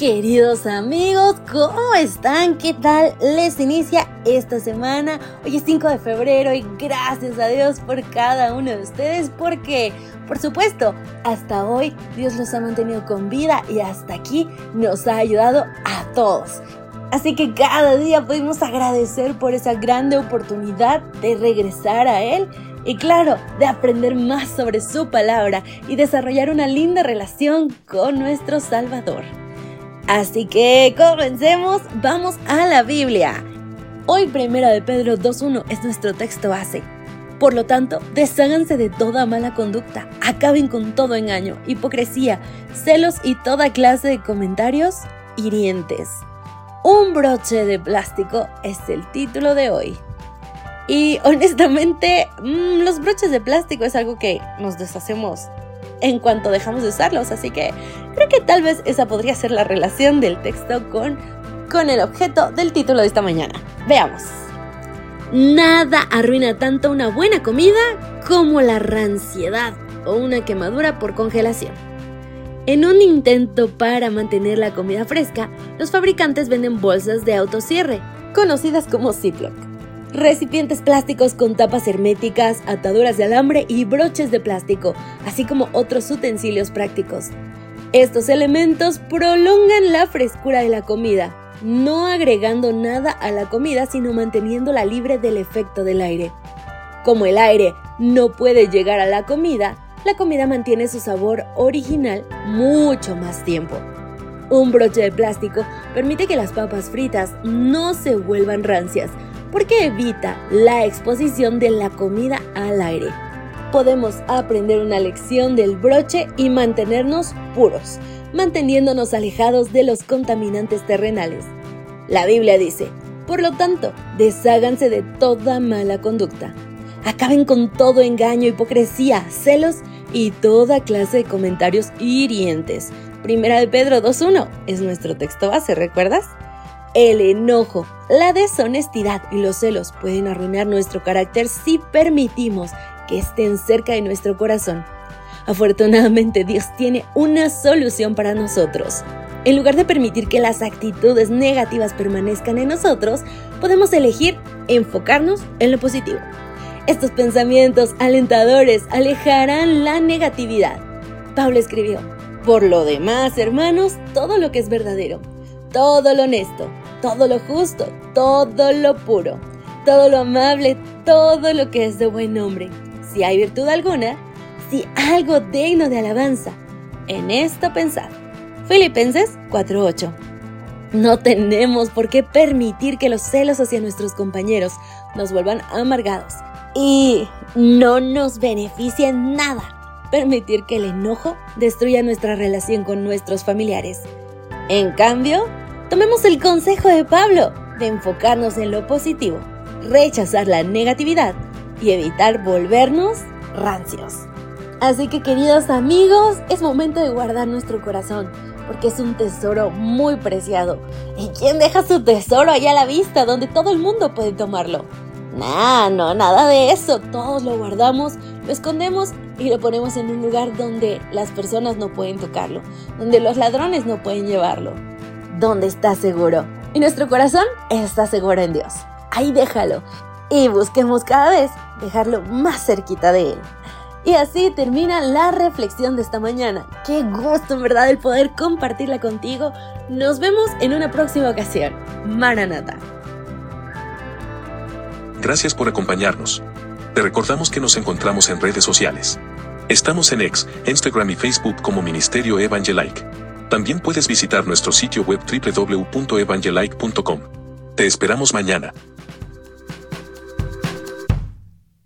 Queridos amigos, ¿cómo están? ¿Qué tal les inicia esta semana? Hoy es 5 de febrero y gracias a Dios por cada uno de ustedes porque, por supuesto, hasta hoy Dios los ha mantenido con vida y hasta aquí nos ha ayudado a todos. Así que cada día podemos agradecer por esa grande oportunidad de regresar a Él y claro, de aprender más sobre su palabra y desarrollar una linda relación con nuestro Salvador. Así que comencemos, vamos a la Biblia. Hoy Primera de Pedro 2.1 es nuestro texto base. Por lo tanto, desháganse de toda mala conducta, acaben con todo engaño, hipocresía, celos y toda clase de comentarios hirientes. Un broche de plástico es el título de hoy. Y honestamente, mm, los broches de plástico es algo que nos deshacemos en cuanto dejamos de usarlos. Así que creo que tal vez esa podría ser la relación del texto con, con el objeto del título de esta mañana. Veamos. Nada arruina tanto una buena comida como la ranciedad o una quemadura por congelación. En un intento para mantener la comida fresca, los fabricantes venden bolsas de autocierre, conocidas como Ziploc recipientes plásticos con tapas herméticas, ataduras de alambre y broches de plástico, así como otros utensilios prácticos. Estos elementos prolongan la frescura de la comida, no agregando nada a la comida sino manteniéndola libre del efecto del aire. Como el aire no puede llegar a la comida, la comida mantiene su sabor original mucho más tiempo. Un broche de plástico permite que las papas fritas no se vuelvan rancias, porque evita la exposición de la comida al aire. Podemos aprender una lección del broche y mantenernos puros, manteniéndonos alejados de los contaminantes terrenales. La Biblia dice, por lo tanto, desháganse de toda mala conducta. Acaben con todo engaño, hipocresía, celos y toda clase de comentarios hirientes. Primera de Pedro 2.1 es nuestro texto base, ¿recuerdas? El enojo, la deshonestidad y los celos pueden arruinar nuestro carácter si permitimos que estén cerca de nuestro corazón. Afortunadamente Dios tiene una solución para nosotros. En lugar de permitir que las actitudes negativas permanezcan en nosotros, podemos elegir enfocarnos en lo positivo. Estos pensamientos alentadores alejarán la negatividad. Pablo escribió, por lo demás, hermanos, todo lo que es verdadero, todo lo honesto, todo lo justo, todo lo puro, todo lo amable, todo lo que es de buen nombre. Si hay virtud alguna, si algo digno de alabanza, en esto pensad. Filipenses 4:8. No tenemos por qué permitir que los celos hacia nuestros compañeros nos vuelvan amargados y no nos beneficie en nada permitir que el enojo destruya nuestra relación con nuestros familiares. En cambio, Tomemos el consejo de Pablo de enfocarnos en lo positivo, rechazar la negatividad y evitar volvernos rancios. Así que queridos amigos, es momento de guardar nuestro corazón, porque es un tesoro muy preciado. ¿Y quién deja su tesoro allá a la vista, donde todo el mundo puede tomarlo? Nah, no, nada de eso. Todos lo guardamos, lo escondemos y lo ponemos en un lugar donde las personas no pueden tocarlo, donde los ladrones no pueden llevarlo donde está seguro. Y nuestro corazón está seguro en Dios. Ahí déjalo. Y busquemos cada vez dejarlo más cerquita de Él. Y así termina la reflexión de esta mañana. Qué gusto en verdad el poder compartirla contigo. Nos vemos en una próxima ocasión. Maranata. Gracias por acompañarnos. Te recordamos que nos encontramos en redes sociales. Estamos en X, Instagram y Facebook como Ministerio Evangelike. También puedes visitar nuestro sitio web www.evangelike.com. Te esperamos mañana.